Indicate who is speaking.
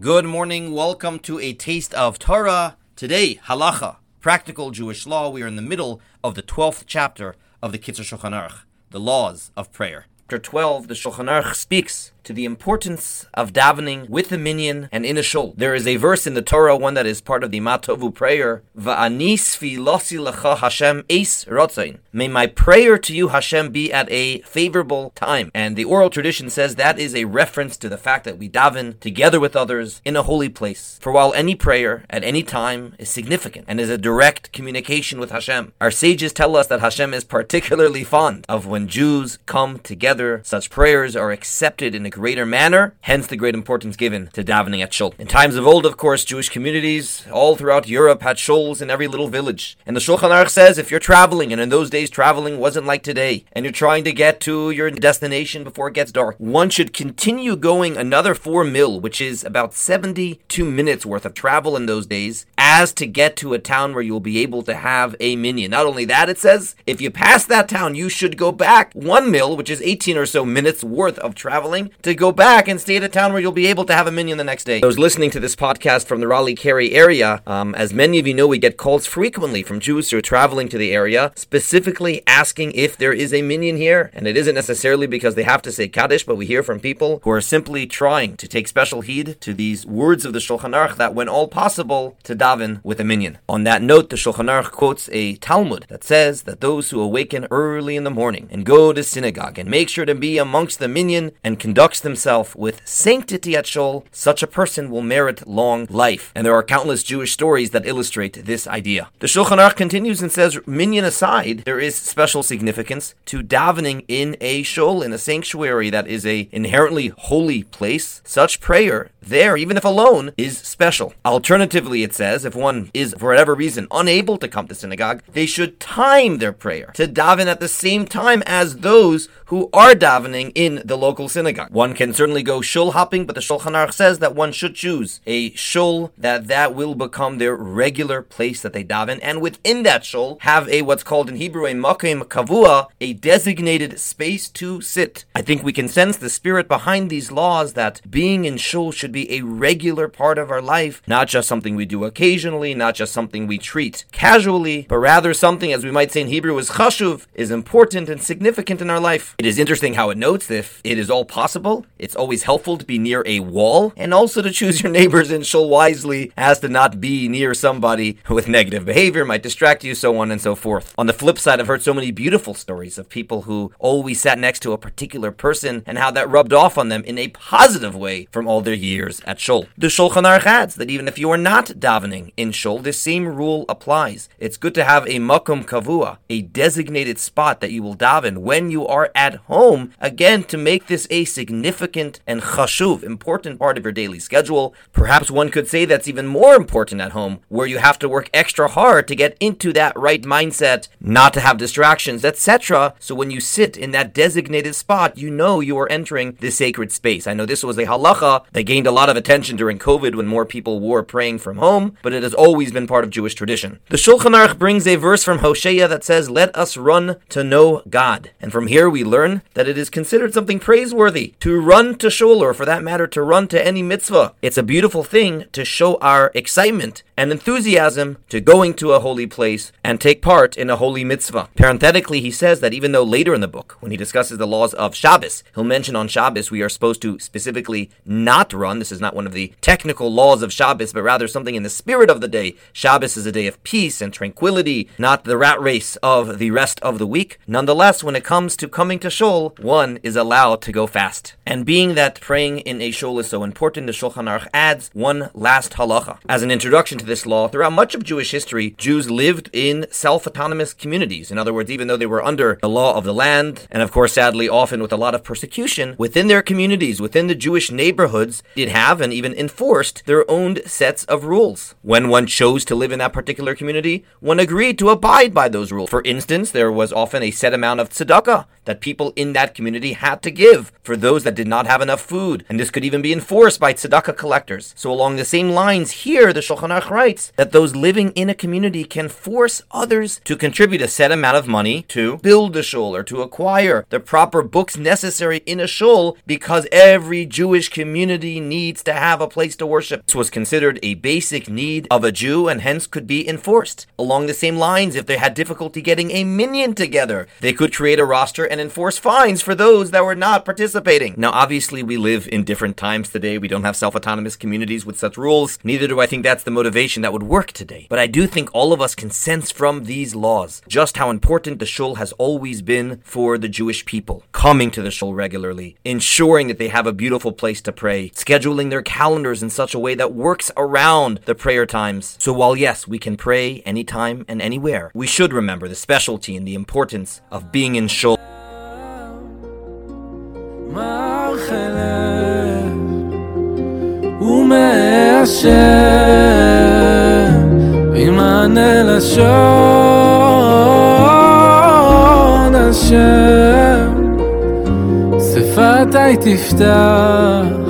Speaker 1: Good morning. Welcome to a taste of Torah. Today, halacha, practical Jewish law. We are in the middle of the 12th chapter of the Kitzur Shulchan Aruch, the laws of prayer. Chapter 12, the Shulchan Aruch speaks to the importance of davening with the minyan and in a shul. There is a verse in the Torah, one that is part of the Ma Tovu prayer, Va'anis filosi lecha Hashem rotzain. May my prayer to you, Hashem, be at a favorable time. And the oral tradition says that is a reference to the fact that we daven together with others in a holy place. For while any prayer at any time is significant and is a direct communication with Hashem, our sages tell us that Hashem is particularly fond of when Jews come together. Such prayers are accepted in a greater manner, hence the great importance given to davening at shul. In times of old, of course, Jewish communities all throughout Europe had shuls in every little village. And the Shulchan Aruch says if you're traveling, and in those days traveling wasn't like today, and you're trying to get to your destination before it gets dark, one should continue going another four mil, which is about 72 minutes worth of travel in those days, as to get to a town where you'll be able to have a minyan. Not only that, it says, if you pass that town, you should go back one mil, which is 18 or so minutes worth of traveling, to go back and stay at a town where you'll be able to have a minyan the next day. I was listening to this podcast from the Raleigh Cary area. Um, as many of you know, we get calls frequently from Jews who are traveling to the area, specifically asking if there is a minyan here. And it isn't necessarily because they have to say Kaddish, but we hear from people who are simply trying to take special heed to these words of the Shulchan Aruch that when all possible, to daven with a minyan. On that note, the Shulchan Aruch quotes a Talmud that says that those who awaken early in the morning and go to synagogue and make sure to be amongst the minyan and conducts himself with sanctity at Shul, such a person will merit long life. And there are countless Jewish stories that illustrate this idea. The Shulchan Aruch continues and says, minyan aside, there is special significance to davening in a shul, in a sanctuary that is a inherently holy place. Such prayer there, even if alone, is special. Alternatively, it says, if one is, for whatever reason, unable to come to synagogue, they should time their prayer to daven at the same time as those who are davening in the local synagogue. One can certainly go shul hopping, but the Shulchan Aruch says that one should choose a shul that that will become their regular place that they daven, and within that shul have a what's called in Hebrew a makom kavua, a designated space to sit. I think we can sense the spirit behind these laws that being in shul should be a regular part of our life, not just something we do occasionally, not just something we treat casually, but rather something, as we might say in Hebrew, is chashuv, is important and significant in our life. It is interesting how it notes if it is all possible, it's always helpful to be near a wall, and also to choose your neighbors in shul wisely as to not be near somebody with negative behavior, might distract you, so on and so forth. On the flip side, I've heard so many beautiful stories of people who always sat next to a particular person and how that rubbed off on them in a positive way from all their years at shul. The Shulchan Aruch adds that even if you are not davening in shul, the same rule applies. It's good to have a makom kavua, a designated spot that you will daven when you are at home, again to make this a significant and chashuv, important part of your daily schedule. Perhaps one could say that's even more important at home, where you have to work extra hard to get into that right mindset, not to have distractions, etc. So when you sit in that designated spot, you know you are entering the sacred space. I know this was a halacha that gained a lot of attention during COVID when more people were praying from home, but it has always been part of Jewish tradition. The Shulchan Aruch brings a verse from Hosea that says, Let us run to know God. And from here we learn that it is considered something praiseworthy to run to shul, or for that matter, to run to any mitzvah. It's a beautiful thing to show our excitement and enthusiasm to going to a holy place and take part in a holy mitzvah. Parenthetically, he says that even though later in the book, when he discusses the laws of Shabbos, he'll mention on Shabbos we are supposed to specifically not run. This is not one of the technical laws of Shabbos, but rather something in the spirit of the day. Shabbos is a day of peace and tranquility, not the rat race of the rest of the week. Nonetheless, when it comes to coming to shul, one is allowed to go fast. And being that praying in a shul is so important, the Shulchan Aruch adds one last halacha. As an introduction to this law, throughout much of Jewish history, Jews lived in self-autonomous communities. In other words, even though they were under the law of the land, and of course, sadly, often with a lot of persecution, within their communities, within the Jewish neighborhoods, did have and even enforced their own sets of rules. When one chose to live in that particular community, one agreed to abide by those rules. For instance, there was often a set amount of tzedakah that people in that community had to give for those that did not have enough food, and this could even be enforced by tzedakah collectors. So along the same lines here, the Shulchan Aruch writes that those living in a community can force others to contribute a set amount of money to build the shul or to acquire the proper books necessary in a shul because every Jewish community needs to have a place to worship. This was considered a basic need of a Jew and hence could be enforced. Along the same lines, if they had difficulty getting a minyan together, they could create a roster and enforce fines for those that were not participating. Now, obviously, we live in different times today. We don't have self autonomous communities with such rules. Neither do I think that's the motivation that would work today. But I do think all of us can sense from these laws just how important the shul has always been for the Jewish people. Coming to the shul regularly, ensuring that they have a beautiful place to pray, scheduling their calendars in such a way that works around the prayer times. So while yes, we can pray anytime and anywhere, we should remember the specialty and the importance of being in shul.
Speaker 2: שפתי תפתח